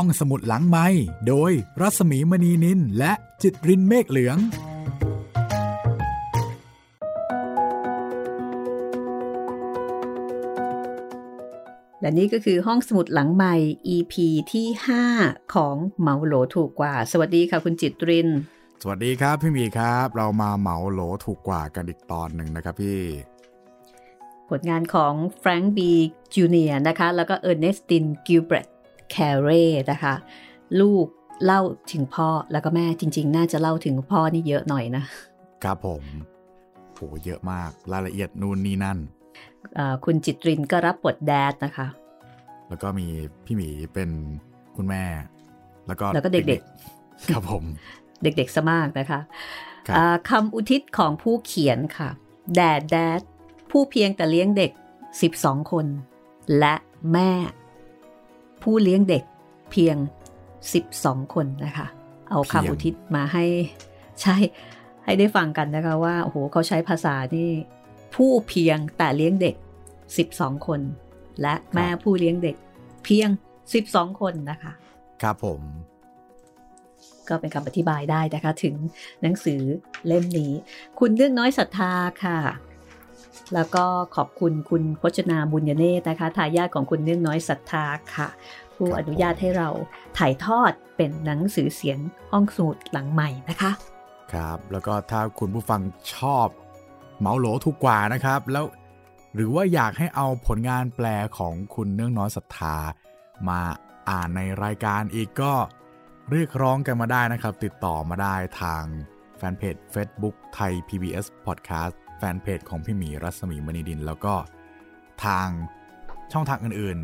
ห้องสมุดหลังไม้โดยรัสมีมณีนินและจิตรินเมฆเหลือง และนี่ก็คือห้องสมุดหลังใหม่ EP ที่ 5 ของเหมาโหลถูกกว่า สวัสดีค่ะคุณจิตริน สวัสดีครับพี่หมีครับ เรามาเหมาโหลถูกกว่ากันอีกตอนหนึ่งนะครับพี่ผลงานของแฟรงค์บีจูเนียร์นะคะ แล้วก็เออร์เนสตินกิลเบรต แคเร่นะคะ ลูกเล่าถึงพ่อแล้วก็แม่จริง ๆ น่าจะเล่าถึงพ่อนี่เยอะหน่อยนะ ครับผมโหเยอะมากรายละเอียดนู่นนี่นั่นอ่าคุณจิตรินก็รับบท dad นะคะ แล้วก็มีพี่หมีเป็นคุณแม่ แล้วก็แล้วก็เด็กๆ ครับผม เด็กๆซะมากนะคะครับอ่าคำอุทิศของผู้เขียนค่ะ แดดแดดผู้เพียงแต่เลี้ยงเด็ก 12 คน และแม่ ผู้เลี้ยงเด็กเพียง 12 คนนะคะ เอาคำอุทิศมาให้ใช่ให้ได้ฟังกันนะคะว่าโอ้โหเขาใช้ภาษานี่ผู้เพียงแต่เลี้ยงเด็ก 12 คน และแม่ผู้เลี้ยงเด็กเพียง 12 คนนะคะ ครับผม ก็เป็นคำอธิบายได้นะคะ ถึงหนังสือเล่มนี้ คุณเรื่องน้อยศรัทธาค่ะแล้วก็ขอบคุณคุณพจนาบุญยเนตรนะคะทายาทของคุณเรื่องน้อยศรัทธาค่ะ ผู้อนุญาตให้เราถ่ายทอดเป็นหนังสือเสียงห้องสมุดหลังใหม่นะคะ ครับ แล้วก็ถ้าคุณผู้ฟังชอบเหมาโหลถูกกว่านะครับ แล้วหรือว่าอยากให้เอาผลงานแปลของคุณเนื่องน้อยศรัทธา มาอ่านในรายการอีกก็เรียกร้องกันมาได้นะครับ ติดต่อมาได้ทางแฟนเพจ Facebook ไทย PBS Podcast แฟนเพจของพี่หมีรัศมีมณีดิน แล้วก็ทางช่องทางอื่น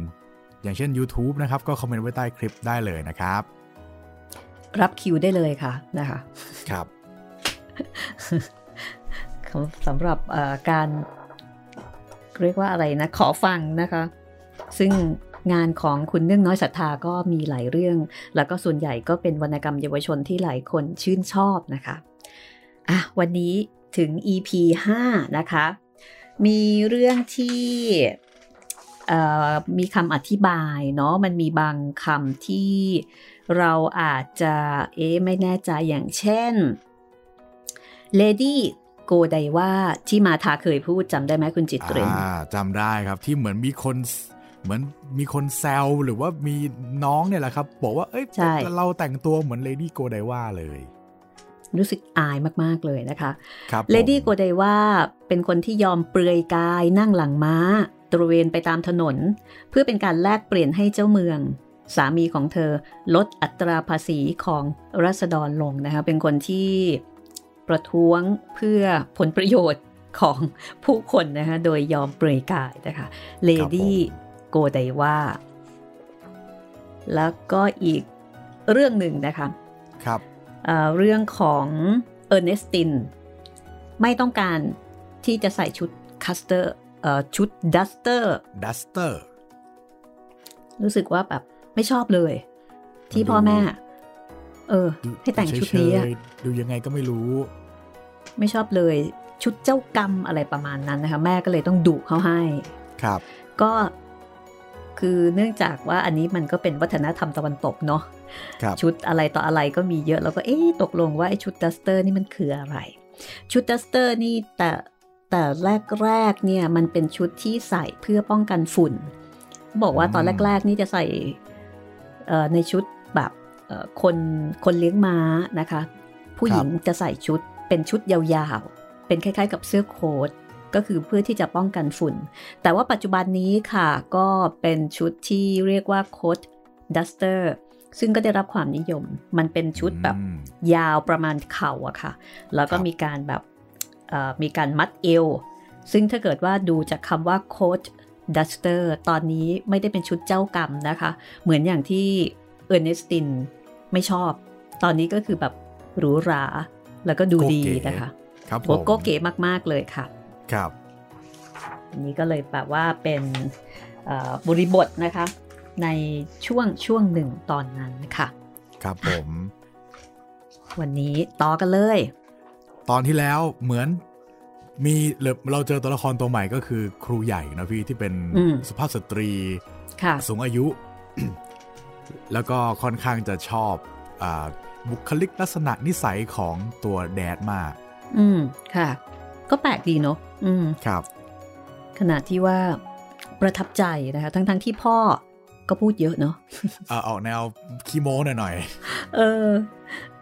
อย่างเช่น YouTube นะครับ ก็คอมเมนต์ไว้ใต้คลิปได้เลยนะครับ รับคิวได้เลยค่ะนะคะ ครับสำหรับเอ่อการเรียกว่าอะไรนะ ขอฟังนะคะ ซึ่งงานของคุณเนื่องน้อยศรัทธาก็มีหลายเรื่อง แล้วก็ส่วนใหญ่ก็เป็นวรรณกรรมเยาวชนที่หลายคนชื่นชอบนะคะอะวันนี้ถึง EP 5 นะคะ มีเรื่องที่เอ่อ มีคำอธิบายเนาะมันมีบางคำที่เราอาจจะเอ๊ะไม่แน่ใจอย่างเช่น Lady โกไดว่าที่มาทาเคยพูดจำได้ไหมคุณจิตรินเนอะอ่าจำได้ครับที่เหมือนมีคนเหมือนมีคนแซวหรือว่ามีน้องเนี่ยแหละครับ บอกว่าเอ้ยใช่เราแต่งตัวเหมือนเลดี้โกไดว่าเลย รู้สึกอายมาก ๆ เลยนะคะครับผมเลดี้โกไดว่าเป็นคนที่ยอมเปลือยกายนั่งหลังม้า ตระเวนไปตามถนน เพื่อเป็นการแลกเปลี่ยนให้เจ้าเมือง สามีของเธอลดอัตราภาษีของราษฎรลงนะคะเป็นคนที่ประท้วงเพื่อผลประโยชน์ของผู้คนนะคะโดยยอมเปลือยกายนะคะเลดี้โกไดว่า แล้วก็อีกเรื่องหนึ่งนะคะครับเอ่อเรื่องของเออร์เนสตินไม่ต้องการที่จะใส่ชุด duster เอ่อ ชุด duster duster รู้สึกว่าแบบไม่ชอบเลย ที่พ่อแม่ เออ ให้แต่งชุดนี้อะดูยังไงก็ไม่รู้ ไม่ชอบเลยชุดเจ้ากรรมอะไรประมาณนั้นนะคะ แม่ก็เลยต้องดุเขาให้ ครับ ก็คือเนื่องจากว่าอันนี้มันก็เป็นวัฒนธรรมตะวันตกเนาะครับชุดอะไรต่ออะไรก็มีเยอะ แล้วก็เอ๊ะตกลงว่าไอ้ชุด duster นี่มันคืออะไร ชุด duster นี่แต่ แต่แรกๆเนี่ยมันเป็นชุดที่ใส่เพื่อป้องกันฝุ่น บอกว่าตอนแรก ๆ นี่จะใส่เอ่อในชุดแบบเอ่อคนคนเลี้ยงม้านะคะ ผู้หญิงจะใส่ชุดเป็นชุดยาวๆ เป็นคล้ายๆ กับเสื้อโค้ทก็คือเพื่อที่จะป้องกันฝุ่น แต่ว่าปัจจุบันนี้ค่ะก็เป็นชุดที่เรียกว่าโค้ทดัสเตอร์ซึ่งก็ได้รับความนิยม มันเป็นชุดแบบอืมยาวประมาณเข่าอะค่ะ แล้วก็ครับมีการแบบเอ่อ มีการมัดเอว ซึ่งถ้าเกิดว่าดูจากคำว่า coat duster ตอนนี้ไม่ได้เป็นชุดเจ้ากรรมนะคะ เหมือนอย่างที่เออร์เนสตินไม่ชอบ ตอนนี้ก็คือแบบหรูหรา แล้วก็ดูดีโกเก๋นะคะครับผมโก้เก๋มาก ๆ เลยค่ะ ครับอันนี้ก็เลยแบบว่าเป็นเอ่อบริบทนะคะ ในช่วงช่วงหนึ่งตอนนั้นค่ะ ครับผม วันนี้ต่อกันเลย ตอนที่แล้วเหมือนมีเราเจอตัวละครตัวใหม่ก็คือครูใหญ่นะพี่ที่เป็นอืมสุภาพสตรีค่ะสูงอายุ แล้วก็ค่อนข้างจะชอบอบุคลิกลักษณะนิสัยของตัวแดดมาก อืมค่ะ ก็แปลกดีเนาะอืมครับ ขณะที่ว่าประทับใจนะคะ ทั้งๆทที่พ่อก็พูดเยอะเนาะอออกแนวคีโมหน่อยเออ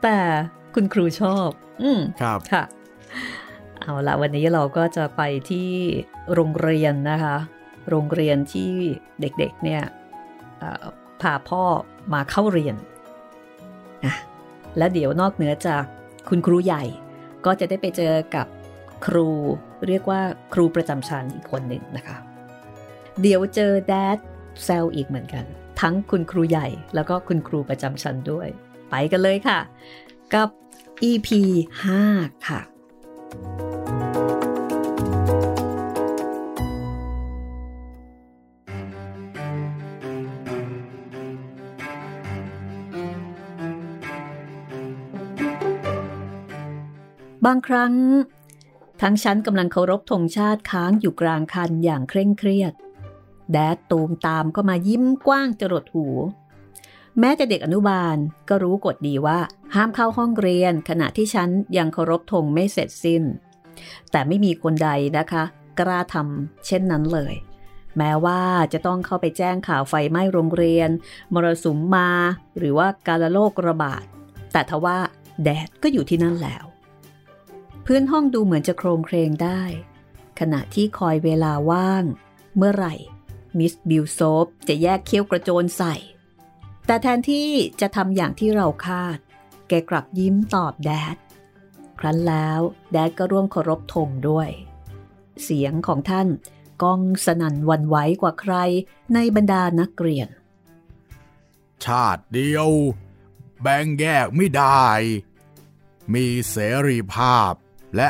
แต่ คุณครูชอบ อืมครับค่ะ เอาละวันนี้เราก็จะไปที่โรงเรียนนะคะ โรงเรียนที่เด็กๆเนี่ยพาพ่อมาเข้าเรียนนะและเดี๋ยวนอกเหนือจากคุณครูใหญ่ ก็จะได้ไปเจอกับครูเรียกว่าครูประจำชั้นอีกคนหนึ่งนะคะ เดี๋ยวเจอแดดแซลอีกเหมือนกัน ทั้งคุณครูใหญ่แล้วก็คุณครูประจำชั้นด้วย ไปกันเลยค่ะ กับ EP 5 ค่ะ บางครั้ง ทั้งชั้นกำลังเคารพธงชาติค้างอยู่กลางคันอย่างเคร่งเครียด แดดตูมตามก็มายิ้มกว้างจรดหู แม้แต่เด็กอนุบาลก็รู้กฎดีว่าห้ามเข้าห้องเรียน ขณะที่ฉันยังเคารพธงไม่เสร็จสิ้น แต่ไม่มีคนใดนะคะ กล้าทำเช่นนั้นเลย แม้ว่าจะต้องเข้าไปแจ้งข่าวไฟไหม้โรงเรียน มรสุมมา หรือว่าการโรคระบาด แต่ทว่าแด๊ดก็อยู่ที่นั่นแล้วพื้นห้องดูเหมือนจะโคลงเคลงได้ ขณะที่คอยเวลาว่า เมื่อไหร่มิสบิลโซฟจะแยกเขี้ยวกระโจนใส่ แต่แทนที่จะทำอย่างที่เราคาด แกกลับยิ้มตอบแดด ครั้นแล้วแด๊ดก็ร่วมเคารพธงด้วย เสียงของท่านก้องสนั่นหวั่นไหวกว่าใครในบรรดานักเรียน ชาติเดียว แบ่งแยกไม่ได้ มีเสรีภาพและ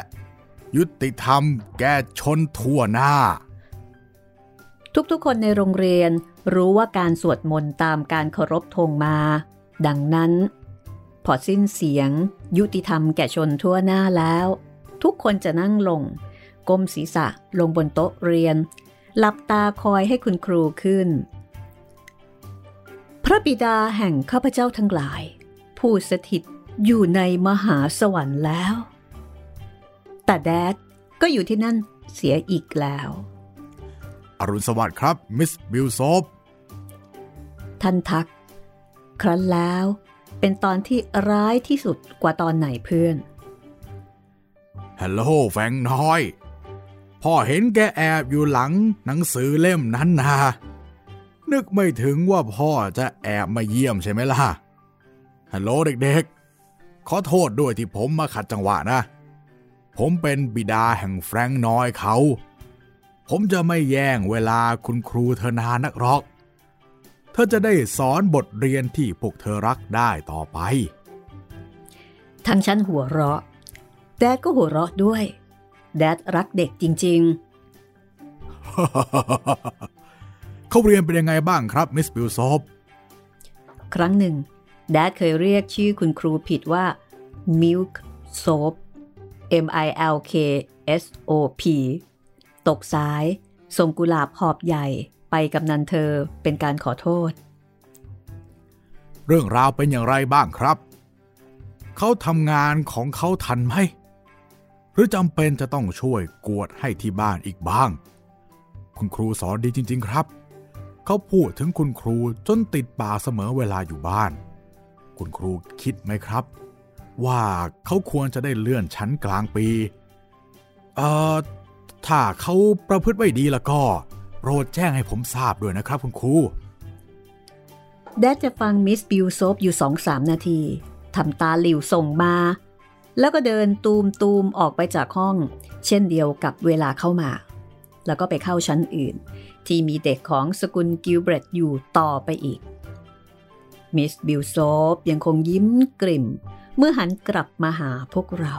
ยุติธรรมแก่ชนทั่วหน้า ทุกๆคนในโรงเรียน รู้ว่าการสวดมนต์ตามการเคารพธงมา ดังนั้น พอสิ้นเสียง ยุติธรรมแก่ชนทั่วหน้าแล้ว ทุกคนจะนั่งลง ก้มศีรษะลงบนโต๊ะเรียน หลับตาคอยให้คุณครูขึ้น พระบิดาแห่งข้าพเจ้าทั้งหลาย ผู้สถิตอยู่ในมหาสวรรค์แล้ว แต่แดดก็อยู่ที่นั่นเสียอีกแล้ว อรุณสวัสดิ์ครับ มิสบิลโซฟท่านทัก ครั้นแล้วเป็นตอนที่ร้ายที่สุดกว่าตอนไหนเพื่อนฮัลโหลแฟงน้อย พ่อเห็นแกแอบอยู่หลังหนังสือเล่มนั้นนะนึกไม่ถึงว่าพ่อจะแอบมาเยี่ยมใช่ไหมล่ะฮัลโหลเด็กๆ ขอโทษด้วยที่ผมมาขัดจังหวะนะ ผมเป็นบิดาแห่งแฟรงน้อยเขา ผมจะไม่แย่งเวลาคุณครูเธอนานักหรอก เธอจะได้สอนบทเรียนที่พวกเธอรักได้ต่อไป ทั้งฉันหัวเราะ แดดก็หัวเราะด้วย แดดรักเด็กจริง ๆ เขาเรียนเป็นยังไงบ้างครับมิสบิลซอฟครั้งหนึ่ง แดดเคยเรียกชื่อคุณครูผิดว่า Milk Soap M I L K S O P ตกสาย ส่งกุหลาบหอบใหญ่ไปกับนันเธอเป็นการขอโทษ เรื่องราวเป็นอย่างไรบ้างครับ เขาทำงานของเขาทันไหม หรือจำเป็นจะต้องช่วยกวดให้ที่บ้านอีกบ้าง คุณครูสอนดีจริง ๆ ครับ เขาพูดถึงคุณครูจนติดปากเสมอเวลาอยู่บ้าน คุณครูคิดไหมครับ ว่าเขาควรจะได้เลื่อนชั้นกลางปี เอ่อ ถ้าเขาประพฤติไม่ดีแล้วก็ โปรดแจ้งให้ผมทราบด้วยนะครับคุณครูแด๊ดจะฟังมิสบิลโซฟอยู่สองสามนาทีทำตาหลิ่วส่งมา แล้วก็เดินตูมตูมออกไปจากห้อง เช่นเดียวกับเวลาเข้ามา แล้วก็ไปเข้าชั้นอื่น ที่มีเด็กของสกุลกิลเบรตอยู่ต่อไปอีกมิสบิลโซฟยังคงยิ้มกริ่ม เมื่อหันกลับมาหาพวกเรา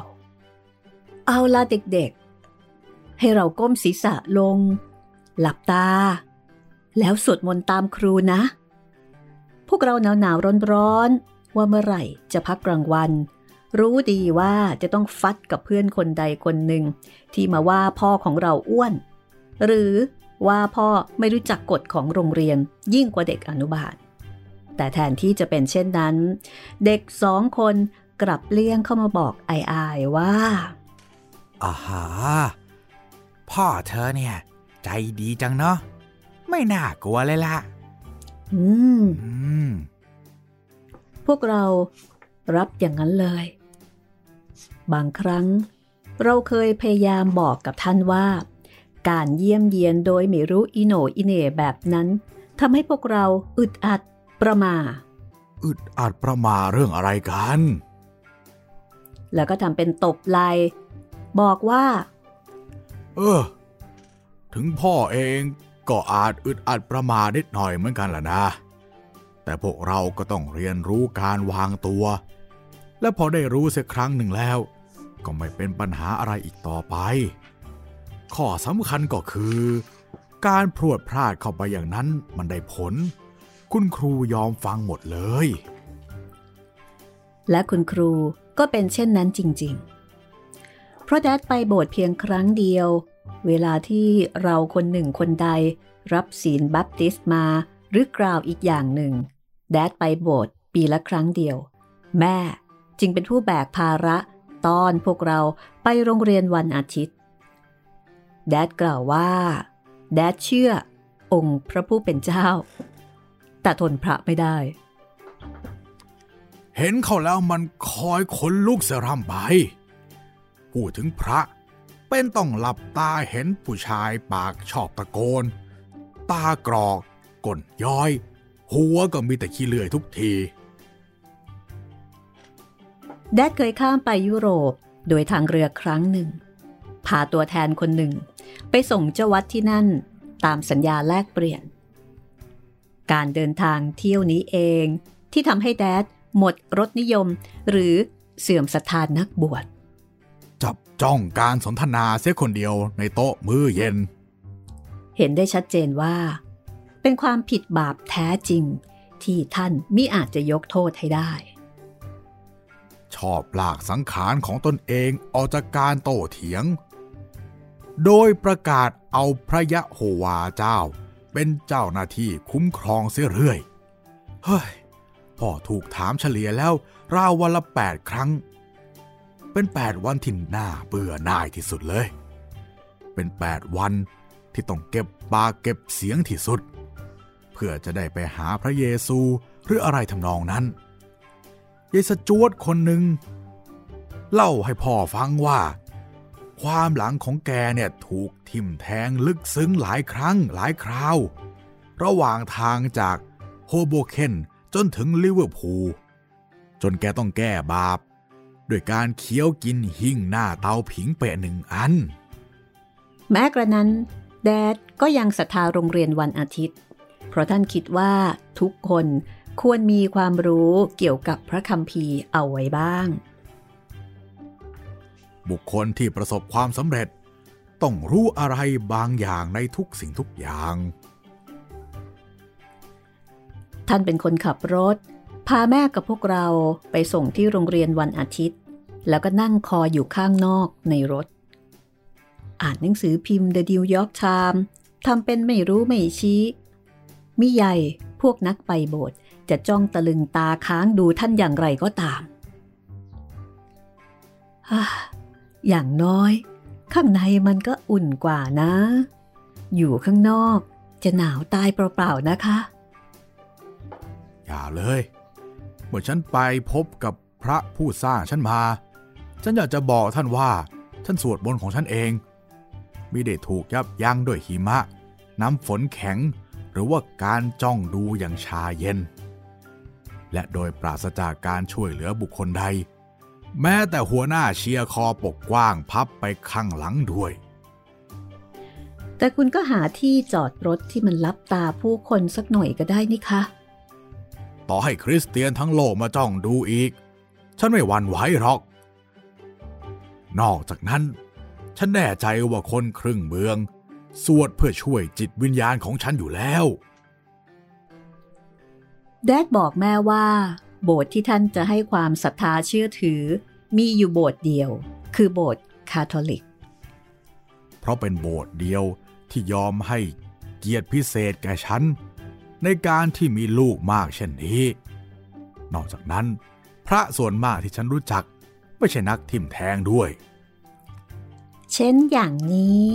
เอาละเด็กๆ ให้เราก้มศีรษะลง หลับตา แล้วสวดมนต์ตามครูนะ พวกเราหนาวหนาวร้อนร้อนว่าเมื่อไหร่จะพักกลางวัน รู้ดีว่าจะต้องฟัดกับเพื่อนคนใดคนหนึ่ง ที่มาว่าพ่อของเราอ้วน หรือว่าพ่อไม่รู้จักกฎของโรงเรียนยิ่งกว่าเด็กอนุบาล แต่แทนที่จะเป็นเช่นนั้น เด็กสองคนกลับเลี่ยงเข้ามาบอกไออายว่าอาฮา พ่อเธอเนี่ย ใจดีจังเนาะไม่น่ากลัวเลยล่ะอืม พวกเรารับอย่างนั้นเลย บางครั้ง เราเคยพยายามบอกกับท่านว่า การเยี่ยมเยียนโดยไม่รู้อิโนอิเน่แบบนั้นทำให้พวกเราอึดอัดประมา อึดอัดประมาเรื่องอะไรกัน แล้วก็ทำเป็นตบไหลบอกว่า เออ ถึงพ่อเองก็อาจอึดอัดประมานิดหน่อยเหมือนกันล่ะนะ แต่พวกเราก็ต้องเรียนรู้การวางตัว และพอได้รู้สักครั้งหนึ่งแล้ว ก็ไม่เป็นปัญหาอะไรอีกต่อไป ข้อสำคัญก็คือ การพรวดพลาดเข้าไปอย่างนั้นมันได้ผล คุณครูยอมฟังหมดเลย และคุณครูก็เป็นเช่นนั้นจริง ๆ ราะแดดไปโบสถ์เพียงครั้งเดียว เวลาที่เราคนหนึ่งคนใด รับศีลบัพติสมา หรือกล่าวอีกอย่างหนึ่ง แดดไปโบสถ์ปีละครั้งเดียว แม่จึงเป็นผู้แบกภาระตอนพวกเราไปโรงเรียนวันอาทิตย์ แดดกล่าวว่า แดดเชื่อ องค์พระผู้เป็นเจ้า แต่ทนพระไม่ได้ เห็นเขาแล้วมันคอยขนลุกเสร่ำไป พูดถึงพระ เป็นต้องหลับตาเห็นผู้ชายปากชอบตะโกน ตากรอกก้นย้อย หัวก็มีแต่ขี้เลื่อยทุกทีแดดเคยข้ามไปยุโรปโดยทางเรือครั้งหนึ่ง พาตัวแทนคนหนึ่ง ไปส่งเจ้าวัดที่นั่นตามสัญญาแลกเปลี่ยน การเดินทางเที่ยวนี้เองที่ทำให้แดดหมดรสนิยมหรือเสื่อมศรัทธานักบวช จับจ้องการสนทนาเสียคนเดียวในโต๊ะมื้อเย็น เห็นได้ชัดเจนว่า เป็นความผิดบาปแท้จริงที่ท่านมิอาจจะยกโทษให้ได้ ชอบลากสังขารของตนเองออกจากการโต้เถียง โดยประกาศเอาพระยะโฮวาเจ้า เป็นเจ้าหน้าที่คุ้มครองเสียเรื่อย เฮ้ยพ่อถูกถามเฉลี่ยแล้วราววันละแปดครั้ง เป็นแปดวันที่น่าเบื่อหน่ายที่สุดเลย เป็นแปดวันที่ต้องเก็บปากเก็บเสียงที่สุด เพื่อจะได้ไปหาพระเยซูหรืออะไรทำนองนั้นยายสจวดคนหนึ่งเล่าให้พ่อฟังว่า ความหลังของแกเนี่ยถูกทิ่มแทงลึกซึ้งหลายครั้งหลายคราว ระหว่างทางจากโฮโบเคนจนถึงลิเวอร์พูลจนแกต้องแก้บาป ด้วยการเคี้ยวกินหิ่งหน้าเตาผิงเปะหนึ่งอัน แม้กระนั้น แดดก็ยังศรัทธาโรงเรียนวันอาทิตย์ เพราะท่านคิดว่าทุกคนควรมีความรู้เกี่ยวกับพระคัมภีร์เอาไว้บ้าง บุคคลที่ประสบความสำเร็จ ต้องรู้อะไรบางอย่างในทุกสิ่งทุกอย่าง ท่านเป็นคนขับรถ พาแม่กับพวกเราไปส่งที่โรงเรียนวันอาทิตย์ แล้วก็นั่งคออยู่ข้างนอกในรถ อ่านหนังสือพิมพ์ The New York Times ทำเป็นไม่รู้ไม่ชี้ มิใหญ่พวกนักไปโบสถ์จะจ้องตะลึงตาค้างดูท่านอย่างไรก็ตาม อย่างน้อย ข้างในมันก็อุ่นกว่านะ อยู่ข้างนอกจะหนาวตายเปล่าๆนะคะ อย่าเลย เมื่อฉันไปพบกับพระผู้สร้างฉันมา ฉันอยากจะบอกท่านว่า ฉันสวดบนของฉันเองมิได้ถูกยับยั้งด้วยหิมะ น้ำฝนแข็ง หรือว่าการจ้องดูอย่างชาเย็น และโดยปราศจากการช่วยเหลือบุคคลใด แม้แต่หัวหน้าเชียร์คอปกกว้างพับไปข้างหลังด้วย แต่คุณก็หาที่จอดรถที่มันลับตาผู้คนสักหน่อยก็ได้นี่คะ ต่อให้คริสเตียนทั้งโลกมาจ้องดูอีก ฉันไม่หวั่นไหวหรอก นอกจากนั้น ฉันแน่ใจว่าคนครึ่งเมือง สวดเพื่อช่วยจิตวิญญาณของฉันอยู่แล้ว แดดบอกแม่ว่า โบสถ์ที่ท่านจะให้ความศรัทธาเชื่อถือ มีอยู่โบสถ์เดียว คือโบสถ์คาทอลิก เพราะเป็นโบสถ์เดียวที่ยอมให้เกียรติพิเศษแก่ฉัน ในการที่มีลูกมากเช่นนี้ นอกจากนั้น พระส่วนมากที่ฉันรู้จัก ไม่ใช่นักทิมแทงด้วย เช่นอย่างนี้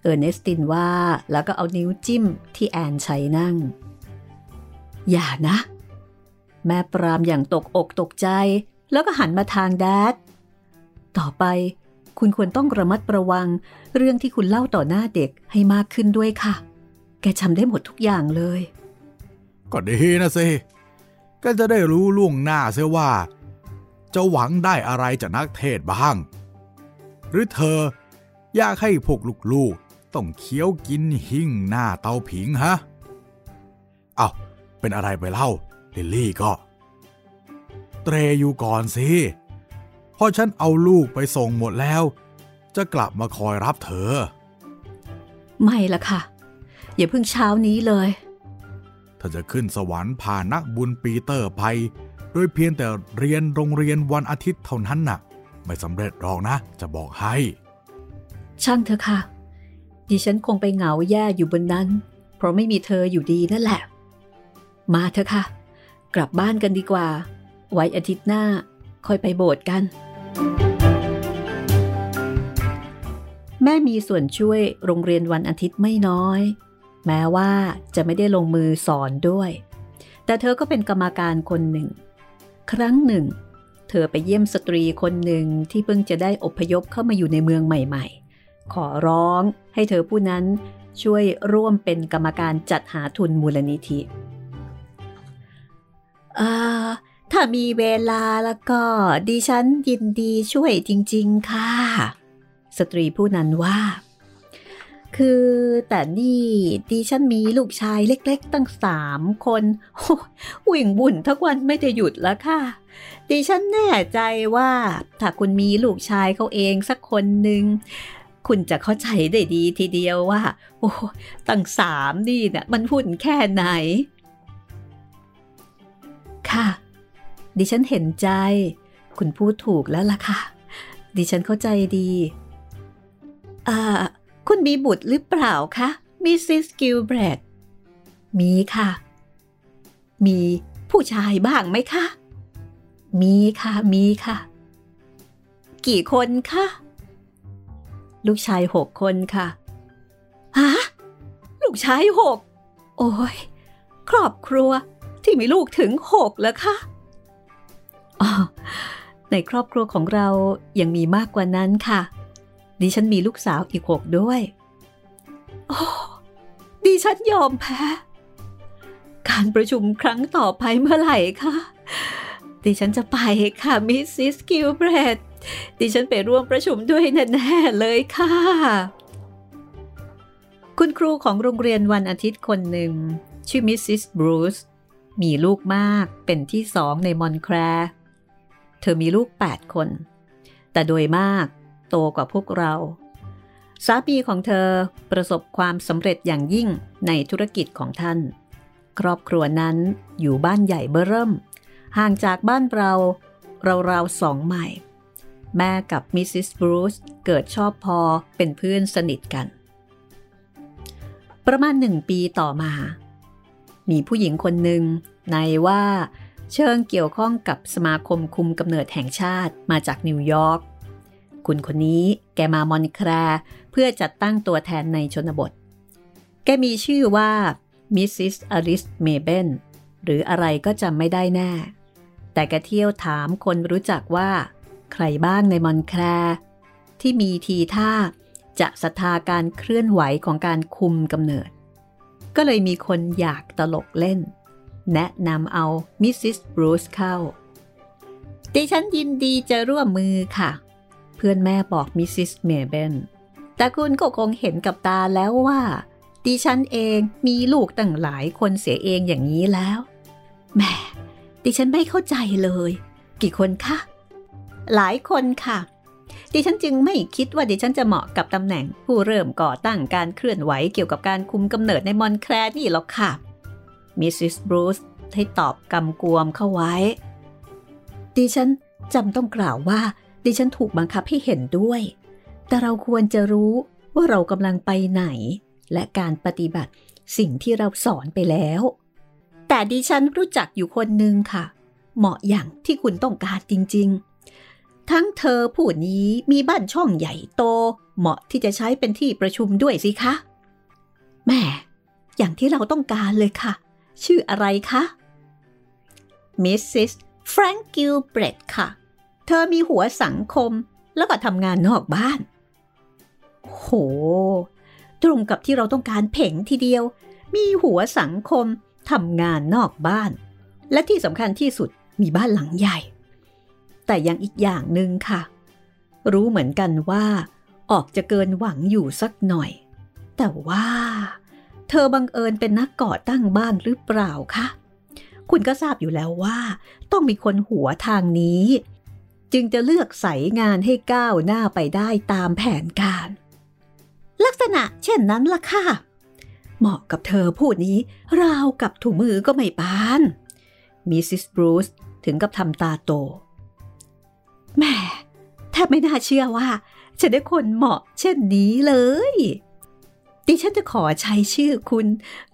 เออร์เนสตินว่าแล้วก็เอานิ้วจิ้มที่แอนใช้นั่ง อย่านะ แม่ปรามอย่างตกอกตกใจ แล้วก็หันมาทางแดด ต่อไปคุณควรต้องระมัดระวังเรื่องที่คุณเล่าต่อหน้าเด็กให้มากขึ้นด้วยค่ะ แกจำได้หมดทุกอย่างเลย ก็ดีนะสิก็จะได้รู้ล่วงหน้าเสียว่า จะหวังได้อะไรจากนักเทศบ้าง หรือเธออยากให้พวกลูกๆต้องเคี้ยวกินหิ่งหน้าเตาผิงฮะ เอาเป็นอะไรไปเล่า ลิลลี่ก็ เตรอยู่ก่อนสิพอฉันเอาลูกไปส่งหมดแล้ว จะกลับมาคอยรับเธอ ไม่ละค่ะ อย่าเพิ่งเช้านี้เลย เธอจะขึ้นสวรรค์ผ่านนักบุญปีเตอร์ไป โดยเพียงแต่เรียนโรงเรียนวันอาทิตย์เท่านั้นน่ะ ไม่สำเร็จหรอกนะ จะบอกให้ ช่างเถอะค่ะ ดิฉันคงไปเหงาแย่อยู่บนนั้น เพราะไม่มีเธออยู่ดีนั่นแหละ มาเถอะค่ะ กลับบ้านกันดีกว่า ไว้อาทิตย์หน้าค่อยไปโบสถ์กัน แม่มีส่วนช่วยโรงเรียนวันอาทิตย์ไม่น้อย แม้ว่าจะไม่ได้ลงมือสอนด้วย แต่เธอก็เป็นกรรมการคนหนึ่ง ครั้งหนึ่ง เธอไปเยี่ยมสตรีคนหนึ่งที่เพิ่งจะได้อพยพเข้ามาอยู่ในเมืองใหม่ ๆ ขอร้องให้เธอผู้นั้นช่วยร่วมเป็นกรรมการจัดหาทุนมูลนิธิอ่าถ้ามีเวลาแล้วก็ดิฉันยินดีช่วยจริง ๆ ค่ะ สตรีผู้นั้นว่า คือแต่นี่ดิฉันมีลูกชายเล็กๆ ตั้งสามคนวิ่งบุ่นทุกวันไม่ได้หยุดแล้วค่ะ ดิฉันแน่ใจว่า ถ้าคุณมีลูกชายเขาเองสักคนหนึ่งคุณจะเข้าใจได้ดีทีเดียวว่า ลูกตั้งสามนี่เนี่ยมันวุ่นแค่ไหน ค่ะ ดิฉันเห็นใจ คุณพูดถูกแล้วล่ะค่ะ ดิฉันเข้าใจดี อ่า คุณมีบุตรหรือเปล่าคะมิสซิสกิลเบรดมีค่ะ มีผู้ชายบ้างไหมคะ มีค่ะ มีค่ะ กี่คนคะ ลูกชายหกคนค่ะ ฮะ ลูกชายหก โอ้ย ครอบครัวที่มีลูกถึงหกแล้วคะอ๋อในครอบครัวของเรายังมีมากกว่านั้นค่ะ ดิฉันมีลูกสาวอีกหกด้วย โอ้ ดิฉันยอมแพ้ การประชุมครั้งต่อไปเมื่อไหร่คะ ดิฉันจะไปค่ะมิสซิสกิลเบรดดิฉันไปร่วมประชุมด้วยแน่ๆเลยค่ะ คุณครูของโรงเรียนวันอาทิตย์คนหนึ่ง ชื่อมิสซิสบรูซมีลูกมากเป็นที่สองในมอนแคลร์เธอมีลูก 8 คน แต่โดยมาก โตกว่าพวกเรา สามีของเธอประสบความสำเร็จอย่างยิ่งในธุรกิจของท่าน ครอบครัวนั้นอยู่บ้านใหญ่เบ้อเริ่ม ห่างจากบ้านเราราวๆสองไมล์แม่กับมิสซิสบรูซเกิดชอบพอเป็นเพื่อนสนิทกัน ประมาณหนึ่งปีต่อมา มีผู้หญิงคนหนึ่งในว่าเชิงเกี่ยวข้องกับสมาคมคุมกำเนิดแห่งชาติมาจากนิวยอร์ก คุณคนนี้แกมามอนแคราเพื่อจัดตั้งตัวแทนในชนบท แกมีชื่อว่ามิสซิสอลิสเมเบนหรืออะไรก็จำไม่ได้แน่ แต่แกเที่ยวถามคนรู้จักว่า ใครบ้างในมอนแคลร์ที่มีทีท่าจะศรัทธาการเคลื่อนไหวของการคุมกำเนิด ก็เลยมีคนอยากตลกเล่น แนะนำเอามิสซิสบรูซเข้าดิฉันยินดีจะร่วมมือค่ะ เพื่อนแม่บอกมิสซิสเมเบนแต่คุณก็คงเห็นกับตาแล้วว่าดิฉันเองมีลูกตั้งหลายคนเสียเองอย่างนี้แล้วแม่ดิฉันไม่เข้าใจเลย กี่คนคะหลายคนค่ะ ดิฉันจึงไม่คิดว่าดิฉันจะเหมาะกับตำแหน่งผู้เริ่มก่อตั้งการเคลื่อนไหวเกี่ยวกับการคุมกำเนิดในมอนแครนี่หรอกค่ะมิสซิสบรูซให้ตอบกำกวมเข้าไว้ ดิฉันจำต้องกล่าวว่า ดิฉันถูกบังคับให้เห็นด้วย แต่เราควรจะรู้ว่าเรากำลังไปไหน และการปฏิบัติสิ่งที่เราสอนไปแล้ว แต่ดิฉันรู้จักอยู่คนหนึ่งค่ะ เหมาะอย่างที่คุณต้องการจริง ๆ ทั้งเธอผู้นี้มีบ้านช่องใหญ่โต เหมาะที่จะใช้เป็นที่ประชุมด้วยสิคะแม่อย่างที่เราต้องการเลยค่ะ ชื่ออะไรคะมิสซิสแฟรงก์ กิลเบรดค่ะ อมีหัวสังคมแล้วก็ทำงานนอกบ้าน โห ตรงกับที่เราต้องการเผงทีเดียว มีหัวสังคมทำงานนอกบ้าน และที่สำคัญที่สุดมีบ้านหลังใหญ่ แต่ยังอีกอย่างหนึ่งค่ะ รู้เหมือนกันว่า ออกจะเกินหวังอยู่สักหน่อย แต่ว่า เธอบังเอิญเป็นนักก่อตั้งบ้านหรือเปล่าคะคุณก็ทราบอยู่แล้วว่า ต้องมีคนหัวทางนี้ จึงจะเลือกใส่งานให้ก้าวหน้าไปได้ตามแผนการ ลักษณะเช่นนั้นล่ะค่ะ เหมาะกับเธอพูดนี้ราวกับถุงมือก็ไม่ปานมิสซิสบรูซถึงกับทำตาโตแม่แทบไม่น่าเชื่อว่า จะได้คนเหมาะเช่นนี้เลย ดิฉันจะขอใช้ชื่อคุณ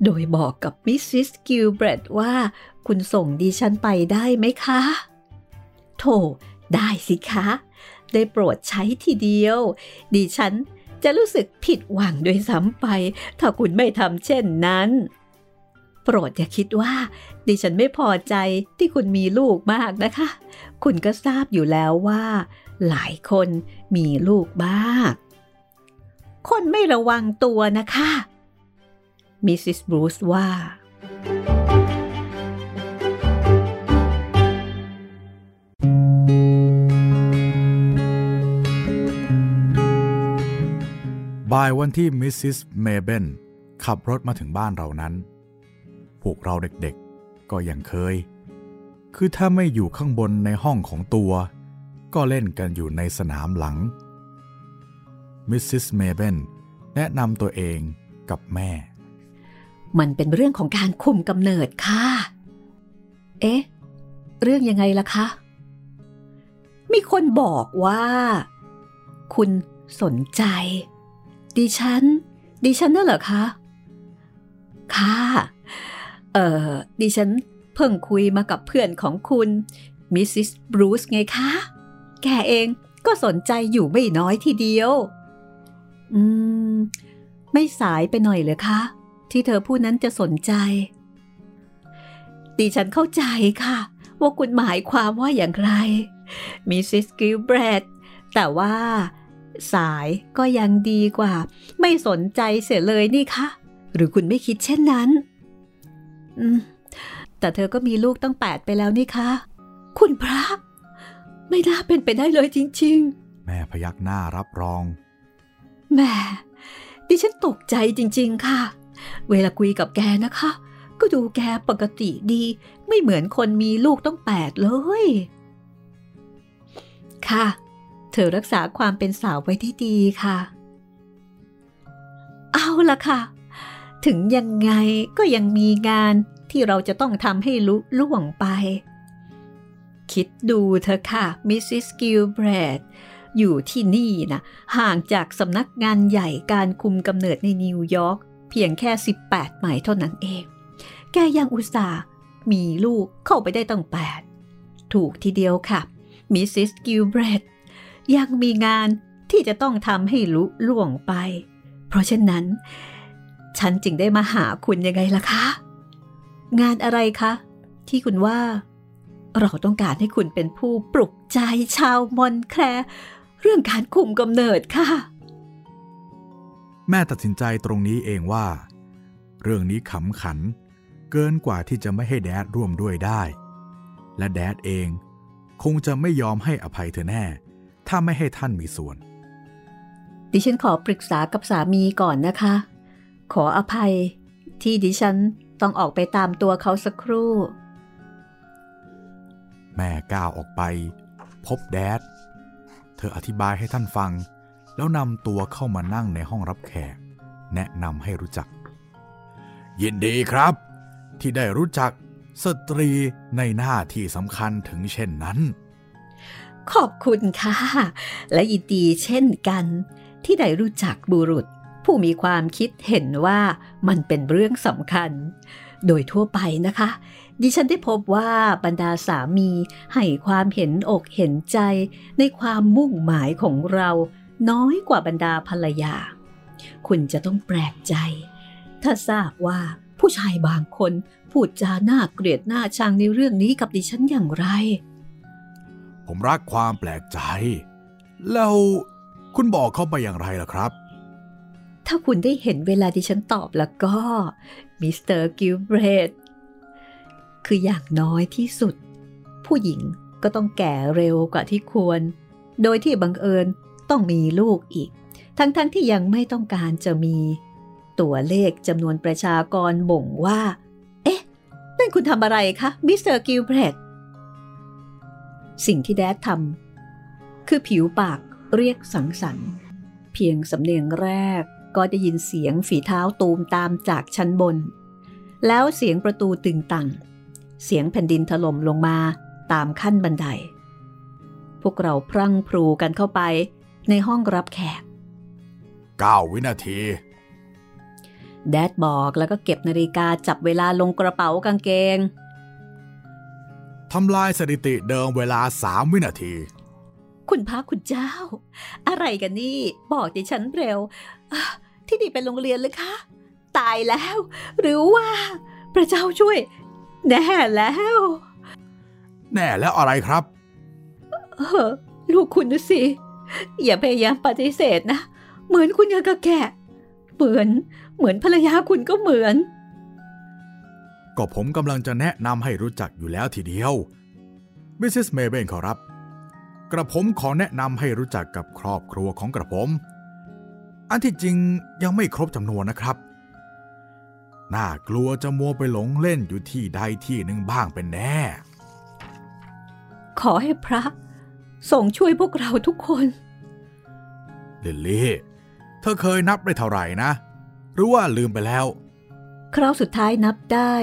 โดยบอกกับมิสซิสกิลเบรดว่า คุณส่งดิฉันไปได้ไหมคะ โถ ได้สิคะ ได้โปรดใช้ทีเดียว ดิฉันจะรู้สึกผิดหวังด้วยซ้ำไป ถ้าคุณไม่ทำเช่นนั้น โปรดอย่าคิดว่า ดิฉันไม่พอใจที่คุณมีลูกมากนะคะ คุณก็ทราบอยู่แล้วว่า หลายคนมีลูกมาก คนไม่ระวังตัวนะคะ มิสซิสบรูซว่า บ่ายวันที่มิสซิสเมเบนขับรถมาถึงบ้านเรานั้น พวกเราเด็กๆ ก็อย่างเคย คือถ้าไม่อยู่ข้างบนในห้องของตัว ก็เล่นกันอยู่ในสนามหลัง มิสซิสเมเบนแนะนำตัวเองกับแม่ มันเป็นเรื่องของการคุมกำเนิดค่ะ เอ๊ะ เรื่องยังไงล่ะคะ มีคนบอกว่า คุณสนใจ ดิฉัน ดิฉันน่ะเหรอคะ ค่ะ เอ่อ ดิฉันเพิ่งคุยมากับเพื่อนของคุณ มิสซิสบรูซไงคะ แกเองก็สนใจอยู่ไม่น้อยทีเดียว อืม ไม่สายไปหน่อยเลยคะ ที่เธอพูดนั้นจะสนใจ ดิฉันเข้าใจค่ะ ว่าคุณหมายความว่าอย่างไร มิสซิสกิลเบรดแต่ว่า สายก็ยังดีกว่า ไม่สนใจเสียเลยนี่คะหรือคุณไม่คิดเช่นนั้น อืม แต่เธอก็มีลูกตั้งแปดไปแล้วนี่คะ คุณพระ ไม่น่าเป็นไปได้เลยจริง ๆ แม่พยักหน้ารับรอง แม่ ดิฉันตกใจจริง ๆ ค่ะ เวลาคุยกับแกนะคะ ก็ดูแกปกติดี ไม่เหมือนคนมีลูกตั้งแปดเลย ค่ะเธอรักษาความเป็นสาวไว้ได้ดีค่ะ เอาละค่ะ ถึงยังไงก็ยังมีงานที่เราจะต้องทำให้ลุล่วงไป คิดดูเถอะค่ะ มิสซิสกิลเบรดอยู่ที่นี่นะห่างจากสำนักงานใหญ่การคุมกำเนิดในนิวยอร์กเพียงแค่ 18ไมล์เท่านั้นเอง แกยังอุตส่าห์มีลูกเข้าไปได้ตั้ง 8 ถูกทีเดียวค่ะ มิสซิสกิลเบรด ยังมีงานที่จะต้องทำให้ลุล่วงไป เพราะฉะนั้น ฉันจึงได้มาหาคุณยังไงล่ะคะ งานอะไรคะ ที่คุณว่า เราต้องการให้คุณเป็นผู้ปลุกใจชาวมอนแคลร์เรื่องการคุมกำเนิดค่ะ แม่ตัดสินใจตรงนี้เองว่า เรื่องนี้ขำขัน เกินกว่าที่จะไม่ให้แดดร่วมด้วยได้ และแดดเองคงจะไม่ยอมให้อภัยเธอแน่ ถ้าไม่ให้ท่านมีส่วน ดิฉันขอปรึกษากับสามีก่อนนะคะ ขออภัยที่ดิฉันต้องออกไปตามตัวเขาสักครู่ แม่ก้าวออกไป พบแดด เธออธิบายให้ท่านฟัง แล้วนำตัวเข้ามานั่งในห้องรับแขก แนะนำให้รู้จัก ยินดีครับ ที่ได้รู้จักสตรีในหน้าที่สำคัญถึงเช่นนั้น ขอบคุณค่ะ และยินดีเช่นกัน ที่ได้รู้จักบุรุษ ผู้มีความคิดเห็นว่ามันเป็นเรื่องสำคัญ โดยทั่วไปนะคะ ดิฉันได้พบว่าบรรดาสามีให้ความเห็นอกเห็นใจในความมุ่งหมายของเราน้อยกว่าบรรดาภรรยา คุณจะต้องแปลกใจ ถ้าทราบว่าผู้ชายบางคนพูดจาหน้าเกลียดหน้าชังในเรื่องนี้กับดิฉันอย่างไร ผมรักความแปลกใจ แล้วคุณบอกเขาไปอย่างไรล่ะครับ ถ้าคุณได้เห็นเวลาดิฉันตอบแล้วก็มิสเตอร์กิลเบรดคืออย่างน้อยที่สุด ผู้หญิงก็ต้องแก่เร็วกว่าที่ควร โดยที่บังเอิญต้องมีลูกอีก ทั้งๆที่ยังไม่ต้องการจะมี ตัวเลขจำนวนประชากรบ่งว่า เอ๊ะ นั่นคุณทำอะไรคะมิสเตอร์กิลเบรด สิ่งที่แด๊ดทำคือผิวปากเรียกสังสรรค์เพียงสำเนียงแรกก็ได้ยินเสียงฝีเท้าตูมตามจากชั้นบน แล้วเสียงประตูตึงตัง เสียงแผ่นดินถล่มลงมาตามขั้นบันได พวกเราพรั่งพรูกันเข้าไปในห้องรับแขก 9 วินาที แดดบอกแล้วก็เก็บนาฬิกาจับเวลาลงกระเป๋ากางเกง ทำลายสถิติเดิมเวลา3วินาที คุณพระคุณเจ้า อะไรกันนี่ บอกดิฉันเร็ว ที่นี่เป็นโรงเรียนเลยคะ ตายแล้ว หรือว่า พระเจ้าช่วย แน่แล้ว แน่แล้วอะไรครับ เออ ลูกคุณนะสิ อย่าพยายามปฏิเสธนะ เหมือนคุณยังกะแกะ เหมือน เหมือนภรรยาคุณก็เหมือน ก็ผมกำลังจะแนะนำให้รู้จักอยู่แล้วทีเดียวมิสซิสเมเบนขอรับ กระผมขอแนะนำให้รู้จักกับครอบครัวของกระผม อันที่จริงยังไม่ครบจำนวนนะครับ น่ากลัวจะมัวไปหลงเล่นอยู่ที่ใดที่หนึ่งบ้างเป็นแน่ ขอให้พระทรงช่วยพวกเราทุกคน ลิลลี่ เธอเคยนับได้เท่าไหร่นะ หรือว่าลืมไปแล้ว คราวสุดท้ายนับได้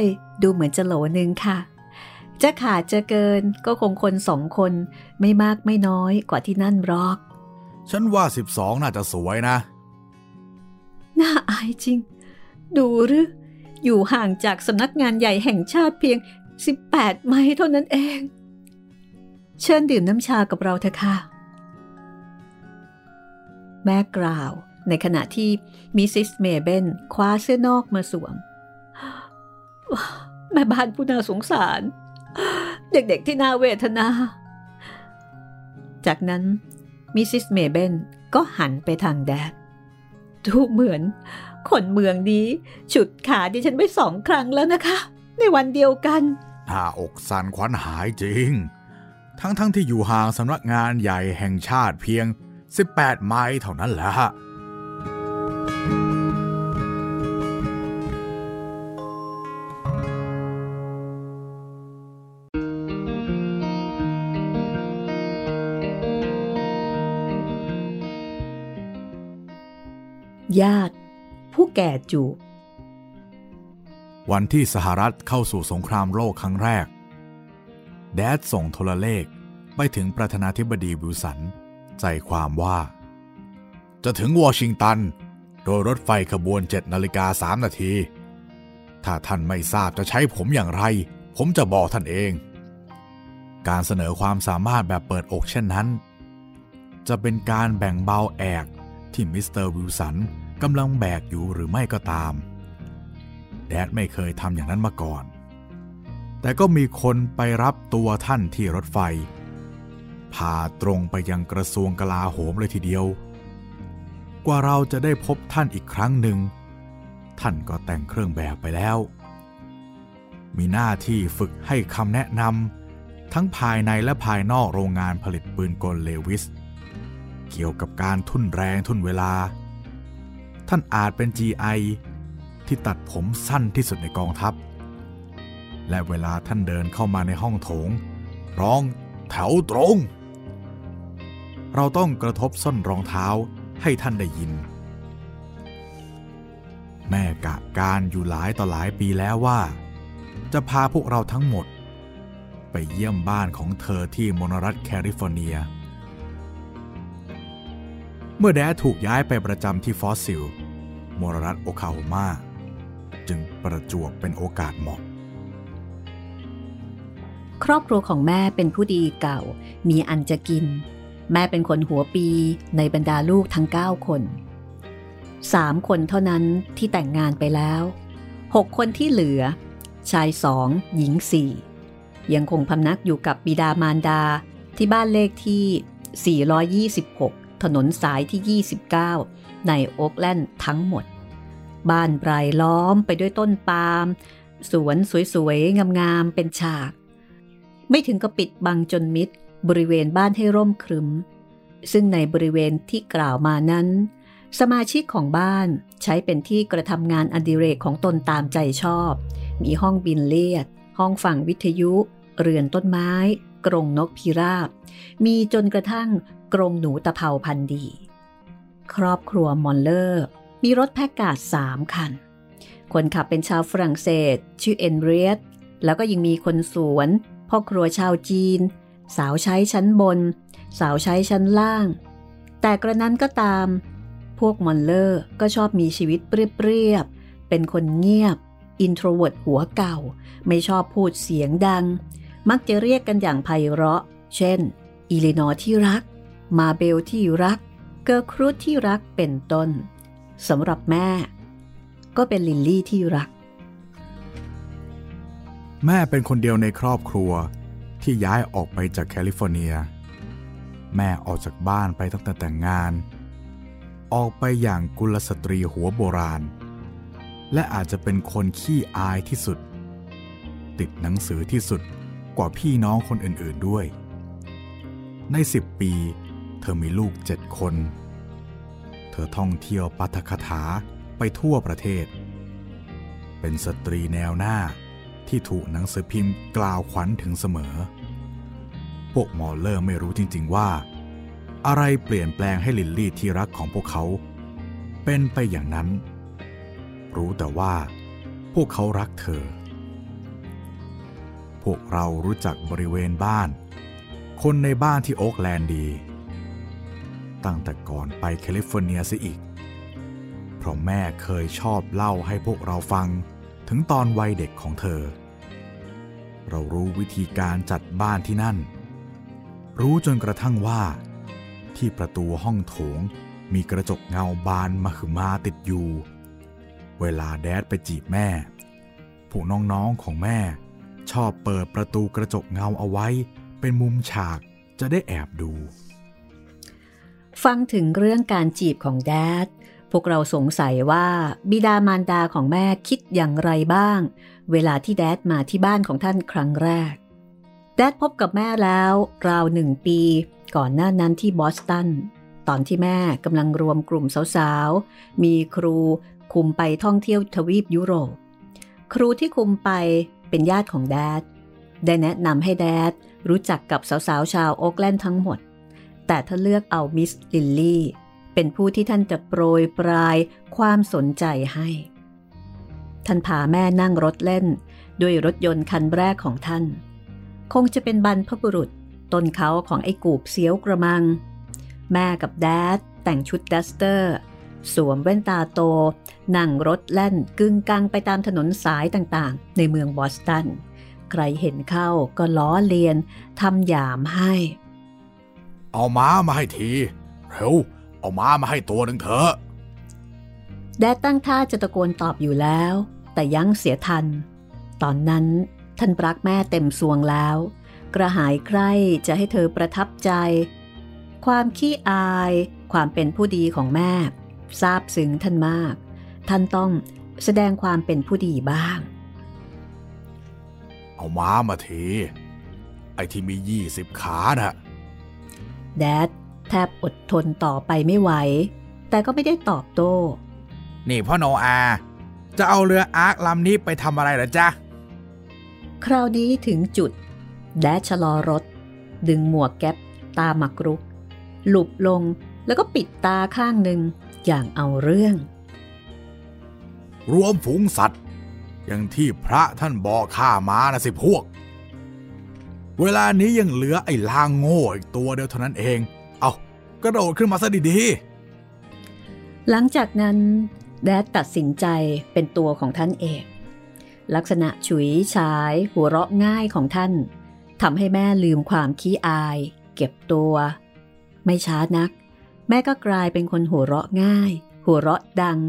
ดูเหมือนจะโหลหนึ่งค่ะ จะขาดจะเกินก็คงคนสองคนไม่มากไม่น้อยกว่าที่นั่นหรอก ฉันว่า12น่าจะสวยนะ น่าอายจริง ดูหรือ อยู่ห่างจากสำนักงานใหญ่แห่งชาติเพียง 18 ไมล์เท่านั้นเอง เชิญดื่มน้ำชากับเราเถอะค่ะ แม่กล่าวในขณะที่มิสซิสเมเบนคว้าเสื้อนอกมาสวม แม่บ้านผู้น่าสงสาร เด็กๆที่น่าเวทนา จากนั้นมิสซิสเมเบนก็หันไปทาง Dad ดูเหมือน คนเมืองนี้ฉุดขาดิฉันไปสองครั้งแล้วนะคะ ในวันเดียวกันน่าอกสั่นขวัญหายจริง ทั้งๆทที่อยู่ห่างสำนักงานใหญ่แห่งชาติเพียง 18 ไมล์เท่านั้นแหละ ญาติ ผู้แก่จูบ วันที่สหรัฐเข้าสู่สงครามโลกครั้งแรก Dad ส่งโทรเลขไปถึงประธานาธิบดีวิลสัน ใจความว่า จะถึงวอชิงตัน โดยรถไฟขบวน7นาฬิกา3นาที ถ้าท่านไม่ทราบจะใช้ผมอย่างไร ผมจะบอกท่านเอง การเสนอความสามารถแบบเปิดอกเช่นนั้น จะเป็นการแบ่งเบาแอก ที่มิสเตอร์วิลสันกำลังแบกอยู่หรือไม่ก็ตาม แดดไม่เคยทำอย่างนั้นมาก่อน แต่ก็มีคนไปรับตัวท่านที่รถไฟ พาตรงไปยังกระทรวงกลาโหมเลยทีเดียว กว่าเราจะได้พบท่านอีกครั้งหนึ่ง ท่านก็แต่งเครื่องแบบไปแล้ว มีหน้าที่ฝึกให้คำแนะนำทั้งภายในและภายนอกโรงงานผลิตปืนกลเลวิส เกี่ยวกับการทุ่นแรงทุ่นเวลา ท่านอาจเป็น GI ที่ตัดผมสั้นที่สุดในกองทัพ และเวลาท่านเดินเข้ามาในห้องโถง ร้องแถวตรง เราต้องกระทบส้นรองเท้าให้ท่านได้ยิน แม่กะการอยู่หลายต่อหลายปีแล้วว่า จะพาพวกเราทั้งหมด ไปเยี่ยมบ้านของเธอที่มนรัฐแคลิฟอร์เนีย เมื่อแดถูกย้ายไปประจำที่ฟอสซิล มรรัฐโอคาโฮมาจึงประจวบเป็นโอกาสเหมาะ ครอบครัวของแม่เป็นผู้ดีเก่า มีอันจะกิน แม่เป็นคนหัวปีในบรรดาลูกทั้ง 9 คนสามคนเท่านั้นที่แต่งงานไปแล้วหกคนที่เหลือ ชายสองหญิงสี่ยังคงพำนักอยู่กับบิดามารดาที่บ้านเลขที่ 426 ถนนสายที่ 29 ในโอ๊กแลนด์ทั้งหมด บ้านรายล้อมไปด้วยต้นปาล์มสวนสวยๆ งามๆ เป็นฉาก ไม่ถึงกับปิดบังจนมิดบริเวณบ้านให้ร่มครึม ซึ่งในบริเวณที่กล่าวมานั้น สมาชิกของบ้านใช้เป็นที่กระทำงานอดิเรกของตนตามใจชอบ มีห้องบินเลียด ห้องฟังวิทยุ เรือนต้นไม้ กรงนกพิราบ มีจนกระทั่ง กรงหนูตะเภาพันธุ์ดี ครอบครัวมอลเลอร์ มีรถแพ็กการ์ดสามคัน คนขับเป็นชาวฝรั่งเศส ชื่อเอนเรียตแล้วก็ยังมีคนสวน พ่อครัวชาวจีน สาวใช้ชั้นบน สาวใช้ชั้นล่าง แต่กระนั้นก็ตาม พวกมอลเลอร์ก็ชอบมีชีวิตเปรียบๆเป็นคนเงียบ introvert หัวเก่า ไม่ชอบพูดเสียงดัง มักจะเรียกกันอย่างไพเราะ เช่น อีเลนอที่รัก มาเบลที่รัก เกอร์ทรูดที่รักเป็นต้นสำหรับแม่ ก็เป็นลิลลี่ที่รัก แม่เป็นคนเดียวในครอบครัวที่ย้ายออกไปจากแคลิฟอร์เนีย แม่ออกจากบ้านไปตั้งแต่แต่งงาน ออกไปอย่างกุลสตรีหัวโบราณ และอาจจะเป็นคนขี้อายที่สุด ติดหนังสือที่สุดกว่าพี่น้องคนอื่นๆด้วย ในสิบปี ธอมีลูกเจ็ดคน เธอท่องเที่ยวปัทคถาไปทั่วประเทศ เป็นสตรีแนวหน้าที่ถูกหนังสือพิมพ์กล่าวขวัญถึงเสมอ พวกมอลเลอร์ไม่รู้จริง ๆ ว่า อะไรเปลี่ยนแปลงให้ลิลลี่ที่รักของพวกเขา เป็นไปอย่างนั้น รู้แต่ว่า พวกเขารักเธอ พวกเรารู้จักบริเวณบ้าน คนในบ้านที่โอ๊กแลนด์ดี ตั้งแต่ก่อนไปแคลิฟอร์เนียซิอีก เพราะแม่เคยชอบเล่าให้พวกเราฟังถึงตอนวัยเด็กของเธอ เรารู้วิธีการจัดบ้านที่นั่น รู้จนกระทั่งว่า ที่ประตูห้องโถงมีกระจกเงาบานมาคือมาติดอยู่ เวลาแดดไปจีบแม่พวกน้องๆของแม่ ชอบเปิดประตูกระจกเงาเอาไว้ เป็นมุมฉากจะได้แอบดู ฟังถึงเรื่องการจีบของแดด พวกเราสงสัยว่าบิดามารดาของแม่คิดอย่างไรบ้าง เวลาที่แดดมาที่บ้านของท่านครั้งแรก Dad พบกับแม่แล้ว ราวหนึ่งปี ก่อนหน้านั้นที่บอสตัน ตอนที่แม่กำลังรวมกลุ่มสาวๆ มีครูคุมไปท่องเที่ยวทวีปยุโรป ครูที่คุมไปเป็นญาติของ Dad ได้แนะนำให้ Dad รู้จักกับสาวๆ ชาวโอ๊กแลนด์ทั้งหมด แต่ท่านเลือกเอามิสลิลลี่เป็นผู้ที่ท่านจะโปรยปรายความสนใจให้ ท่านพาแม่นั่งรถเล่น ด้วยรถยนต์คันแรกของท่าน คงจะเป็นบรรพบุรุษต้นเค้าของไอ้กูบเสียวกระมัง แม่กับ Dad แต่งชุด duster สวมแว่นตาโต นั่งรถแล่นกึงกังไปตามถนนสายต่างๆ ในเมืองบอสตัน ใครเห็นเข้าก็ล้อเลียนทำหยามให้ เอาม้ามาให้ที เร็ว เอาม้ามาให้ตัวหนึ่งเถอะ แดดตั้งท่าจะตะโกนตอบอยู่แล้ว แต่ยั้งเสียทัน ตอนนั้นท่านรักแม่เต็มสวงแล้ว กระหายใคร่จะให้เธอประทับใจ ความขี้อาย ความเป็นผู้ดีของแม่ซาบซึ้งท่านมาก ท่านต้องแสดงความเป็นผู้ดีบ้าง เอาม้ามาที ไอ้ที่มียี่สิบขาน่ะ แดดแทบอดทนต่อไปไม่ไหว แต่ก็ไม่ได้ตอบโต้ นี่พ่อโนอา จะเอาเรืออาร์คลำนี้ไปทำอะไรเหรอจ๊ะ คราวนี้ถึงจุด แดดชะลอรถ ดึงหมวกแก๊ปตาหมักรุก หลุบลงแล้วก็ปิดตาข้างหนึ่งอย่างเอาเรื่อง รวมฝูงสัตว์ อย่างที่พระท่านบอกข้ามานะสิพวก เวลานี้ยังเหลือไอ้ลางโง่อีกตัวเดียวเท่านั้นเอง เอากระโดดขึ้นมาซะดีๆ หลังจากนั้นแดดตัดสินใจเป็นตัวของท่านเอง ลักษณะฉุยฉายหัวเราะง่ายของท่านทำให้แม่ลืมความขี้อาย เก็บตัว ไม่ช้านัก แม่ก็กลายเป็นคนหัวเราะง่าย หัวเราะดัง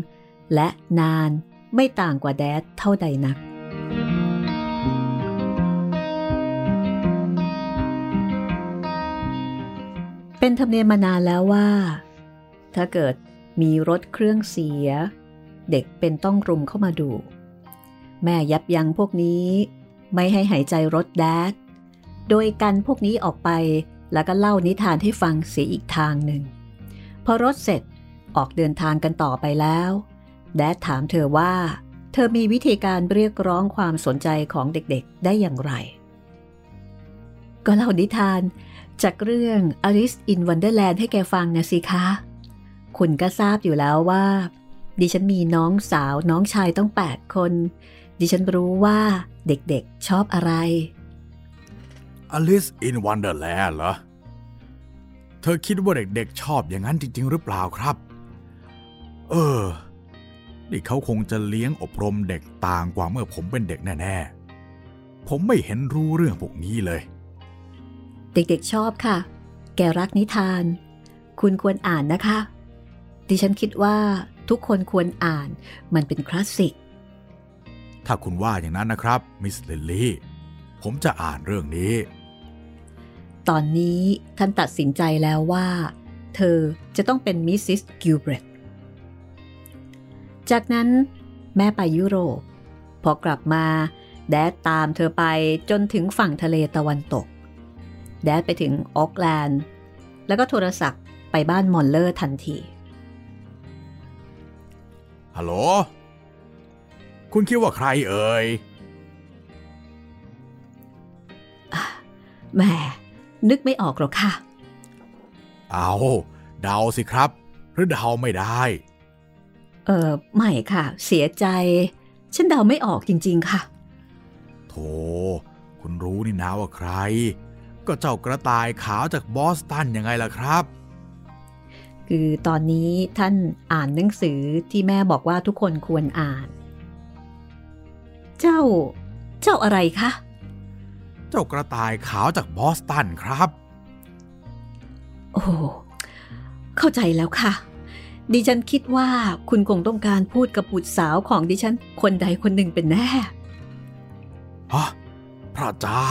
และนานไม่ต่างกว่าแดดเท่าใดนัก เป็นธรรมเนียมมานานแล้วว่า ถ้าเกิดมีรถเครื่องเสีย เด็กเป็นต้องรุมเข้ามาดู แม่ยับยั้งพวกนี้ ไม่ให้หายใจรถแดดโดยกันพวกนี้ออกไปแล้วก็เล่านิทานให้ฟังเสียอีกทางหนึ่ง พอรถเสร็จออกเดินทางกันต่อไปแล้ว แดดถามเธอว่า เธอมีวิธีการเรียกร้องความสนใจของเด็กๆได้อย่างไร ก็เล่านิทาน จากเรื่อง Alice in Wonderland ให้แกฟังนะสิคะ คุณก็ทราบอยู่แล้วว่า ดิฉันมีน้องสาวน้องชายต้องแปดคน ดิฉันรู้ว่าเด็กๆชอบอะไร Alice in Wonderland เหรอ เธอคิดว่าเด็กๆชอบอย่างนั้นจริง ๆ หรือเปล่าครับ เออ นี่เขาคงจะเลี้ยงอบรมเด็กต่างกว่าเมื่อผมเป็นเด็กแน่ ๆ ผมไม่เห็นรู้เรื่องพวกนี้เลย เด็กๆชอบค่ะ แกรักนิทาน คุณควรอ่านนะคะ ดิฉันคิดว่าทุกคนควรอ่านมันเป็นคลาสสิก ถ้าคุณว่าอย่างนั้นนะครับ มิสลิลลี่ ผมจะอ่านเรื่องนี้ ตอนนี้ท่านตัดสินใจแล้วว่า เธอจะต้องเป็นมิสซิสกิลเบรธจากนั้นแม่ไปยุโรป พอกลับมา Dad ตามเธอไปจนถึงฝั่งทะเลตะวันตก Dad ไปถึงโอ๊กแลนด์ แล้วก็โทรศัพท์ไปบ้านมอลเลอร์ทันที ฮัลโหล คุณคิดว่าใครเอ่ยแหม นึกไม่ออกหรอกค่ะ เอาเดาสิครับ หรือเดาไม่ได้ เออไม่ค่ะ เสียใจ ฉันเดาไม่ออกจริง ๆ ค่ะ โธ่คุณรู้นี่นะว่าใคร ก็เจ้ากระต่ายขาวจากบอสตันยังไงล่ะครับ คือตอนนี้ท่านอ่านหนังสือที่แม่บอกว่าทุกคนควรอ่าน เจ้า เจ้าอะไรคะ เจ้ากระต่ายขาวจากบอสตันครับ โอ้เข้าใจแล้วค่ะ ดิฉันคิดว่าคุณคงต้องการพูดกับบุตรสาวของดิฉันคนใดคนหนึ่งเป็นแน่ฮะพระเจ้า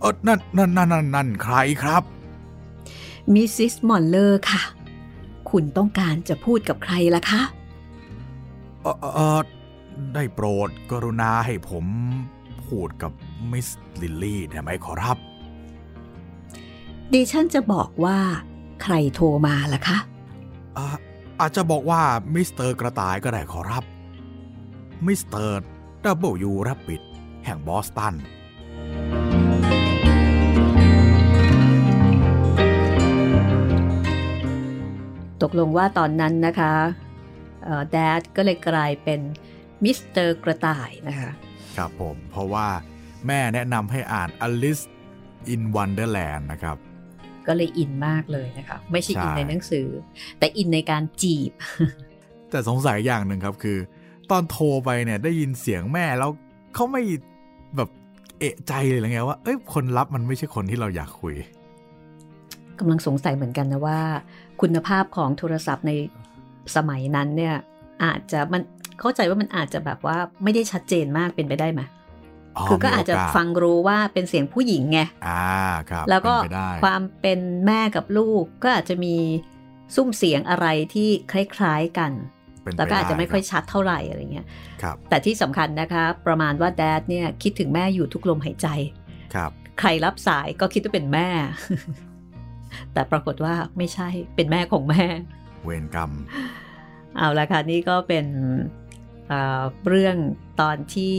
เออเออนั่นนั่นนั่นนั่นนั่นใครครับ มิสซิสมอลเลอร์ค่ะ คุณต้องการจะพูดกับใครล่ะคะ เออเออเออได้โปรดกรุณาให้ผมพูดกับมิสลิลลี่ได้ไหมขอรับ ดิฉันจะบอกว่า ใครโทรมาล่ะคะอ่าอาจจะบอกว่ามิสเตอร์กระต่ายก็ได้ขอรับ มิสเตอร์ W Rabbit แห่งบอสตัน ตกลงว่าตอนนั้นนะคะ Dad ก็เลยกลายเป็นมิสเตอร์กระต่ายนะคะครับผมเพราะว่าแม่แนะนำให้อ่าน Alice in Wonderland นะครับก็เลยอินมากเลยนะคะ ไม่ใช่ใช่อินในหนังสือ แต่อินในการจีบ แต่สงสัยอย่างหนึ่งครับคือ ตอนโทรไปเนี่ยได้ยินเสียงแม่แล้วเขาไม่แบบเอะใจเลยหรือไงว่าเอ้ยคนรับมันไม่ใช่คนที่เราอยากคุยกำลังสงสัยเหมือนกันนะว่า คุณภาพของโทรศัพท์ในสมัยนั้นเนี่ยอาจจะมันเข้าใจว่ามันอาจจะแบบว่าไม่ได้ชัดเจนมากเป็นไปได้ไหมคือก็อาจจะมีโกสฟังรู้ว่าเป็นเสียงผู้หญิงไงอ่าครับแล้วก็เป็นไปได้ความเป็นแม่กับลูกก็อาจจะมีซุ้มเสียงอะไรที่คล้ายๆกันเป็นปแล้วก็อาจจะไม่ค่อยด้ชัดเท่าไหร่อะไรเงี้ยครับแต่ที่สำคัญนะคะ ประมาณว่าแดดเนี่ยคิดถึงแม่อยู่ทุกลมหายใจครับ ใครรับสายก็คิดว่าเป็นแม่ แต่ปรากฏว่าไม่ใช่เป็นแม่ของแม่ เวรกรรม เอาละค่ะนี่ก็เป็นเอ่อเรื่องตอนที่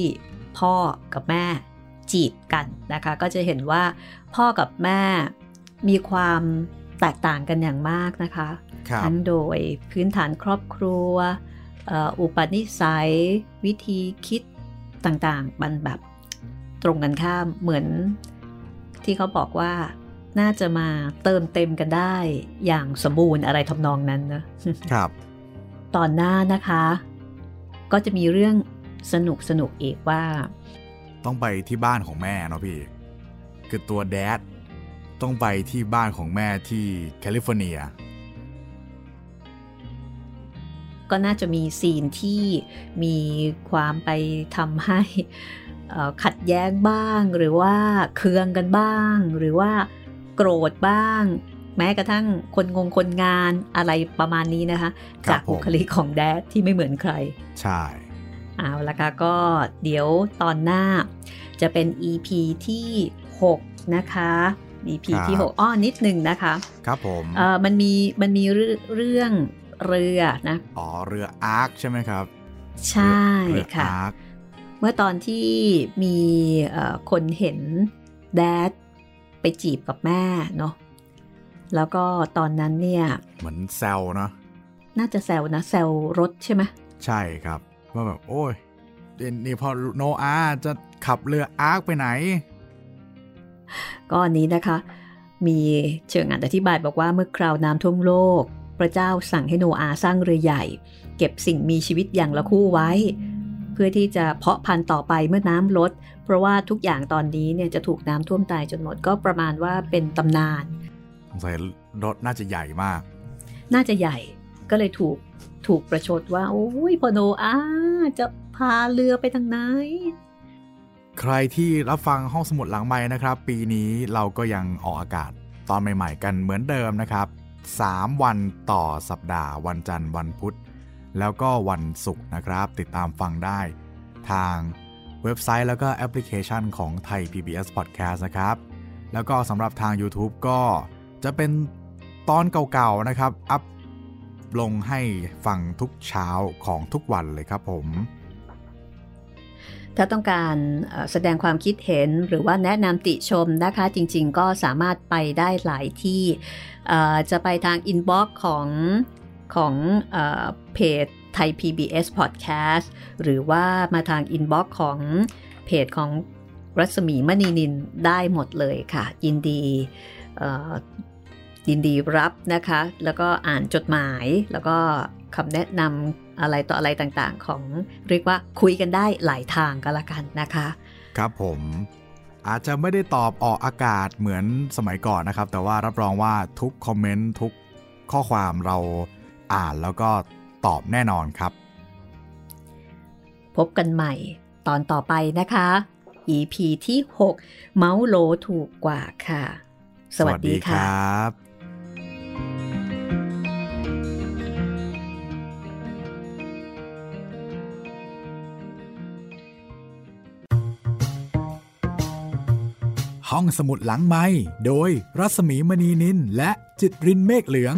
พ่อกับแม่จีบกันนะคะ ก็จะเห็นว่าพ่อกับแม่มีความแตกต่างกันอย่างมากนะคะครับทั้งโดยพื้นฐานครอบครัวเอ่ออุปนิสัย วิธีคิดต่างๆ มันแบบตรงกันข้ามเหมือนที่เขาบอกว่า น่าจะมาเติมเต็มกันได้อย่างสมบูรณ์อะไรทำนองนั้นนะครับ ตอนหน้านะคะ ก็จะมีเรื่องสนุกสนุกอีกว่า ต้องไปที่บ้านของแม่เนาะพี่ คือตัวแดดต้องไปที่บ้านของแม่ที่แคลิฟอร์เนีย ก็น่าจะมีซีนที่มีความไปทำให้ขัดแย้งบ้างหรือว่าเคืองกันบ้าง หรือว่า โกรธบ้าง แม้กระทั่งคนงงคนงานอะไรประมาณนี้นะคะ จากบุคลิกของแดดที่ไม่เหมือนใคร ใช่ เอาละค่ะก็เดี๋ยวตอนหน้า จะเป็น EP ที่ 6 นะคะ EP ที่6อ้อนิดหนึ่งนะคะ ครับผมเอ่อมันมีมันมีเรื่องเรือนะ อ๋อ เรืออาร์คใช่ไหมครับ ใช่ค่ะอาร์คเมื่อตอนที่มีคนเห็นแดด ไปจีบกับแม่เนาะแล้วก็ตอนนั้นเนี่ยเหมือนแซวเนาะน่าจะแซวนะแซวรถใช่ไหมใช่ครับ ว่าแบบโอ้ยนี่พอโนอาจะขับเรืออาร์คไปไหน ก็อันนี้นะคะ มีเชิงอ่านอธิบายบอกว่าเมื่อคราวน้ำท่วมโลก พระเจ้าสั่งให้โนอาสร้างเรือใหญ่ เก็บสิ่งมีชีวิตอย่างละคู่ไว้ เพื่อที่จะเพาะพันธุ์ต่อไปเมื่อน้ำลด เพราะว่าทุกอย่างตอนนี้เนี่ยจะถูกน้ำท่วมตายจนหมดก็ประมาณว่าเป็นตำนานสงสัยรถน่าจะใหญ่มาก น่าจะใหญ่ก็เลยถูกถูกประชดว่า โอ้ยพอโนอาจะพาเรือไปทางไหน ใครที่รับฟังห้องสมุดหลังไม้นะครับ ปีนี้เราก็ยังออกอากาศตอนใหม่ ๆ กันเหมือนเดิมนะครับ 3 วันต่อสัปดาห์ วันจันทร์วันพุธ แล้วก็วันศุกร์นะครับ ติดตามฟังได้ ทางเว็บไซต์แล้วก็แอปพลิเคชันของไทย PBS Podcast นะครับ แล้วก็สำหรับทาง YouTube ก็จะเป็นตอนเก่าๆนะครับ อัพลงให้ฟังทุกเช้าของทุกวันเลยครับผม ถ้าต้องการแสดงความคิดเห็นหรือว่าแนะนำติชมนะคะ จริงๆ ก็สามารถไปได้หลายที่จะไปทาง inbox ของ ของเพจไทย PBS Podcast หรือว่ามาทาง inbox ของเพจของรัศมีมณีนิลได้หมดเลยค่ะ ยินดียินดีรับนะคะ แล้วก็อ่านจดหมาย แล้วก็คำแนะนำอะไรต่ออะไรต่างๆ ของเรียกว่าคุยกันได้หลายทางก็แล้วกันนะคะ ครับผมอาจจะไม่ได้ตอบออกอากาศเหมือนสมัยก่อนนะครับ แต่ว่ารับรองว่าทุกคอมเมนต์ทุกข้อความเรา อ่านแล้วก็ตอบแน่นอนครับ พบกันใหม่ตอนต่อไปนะคะ EP ที่ 6 เมาส์โลถูกกว่าค่ะ สวัสดีค่ะห้องสมุดหลังไม้โดยรัสมีมณีนินและจิตรินเมฆเหลือง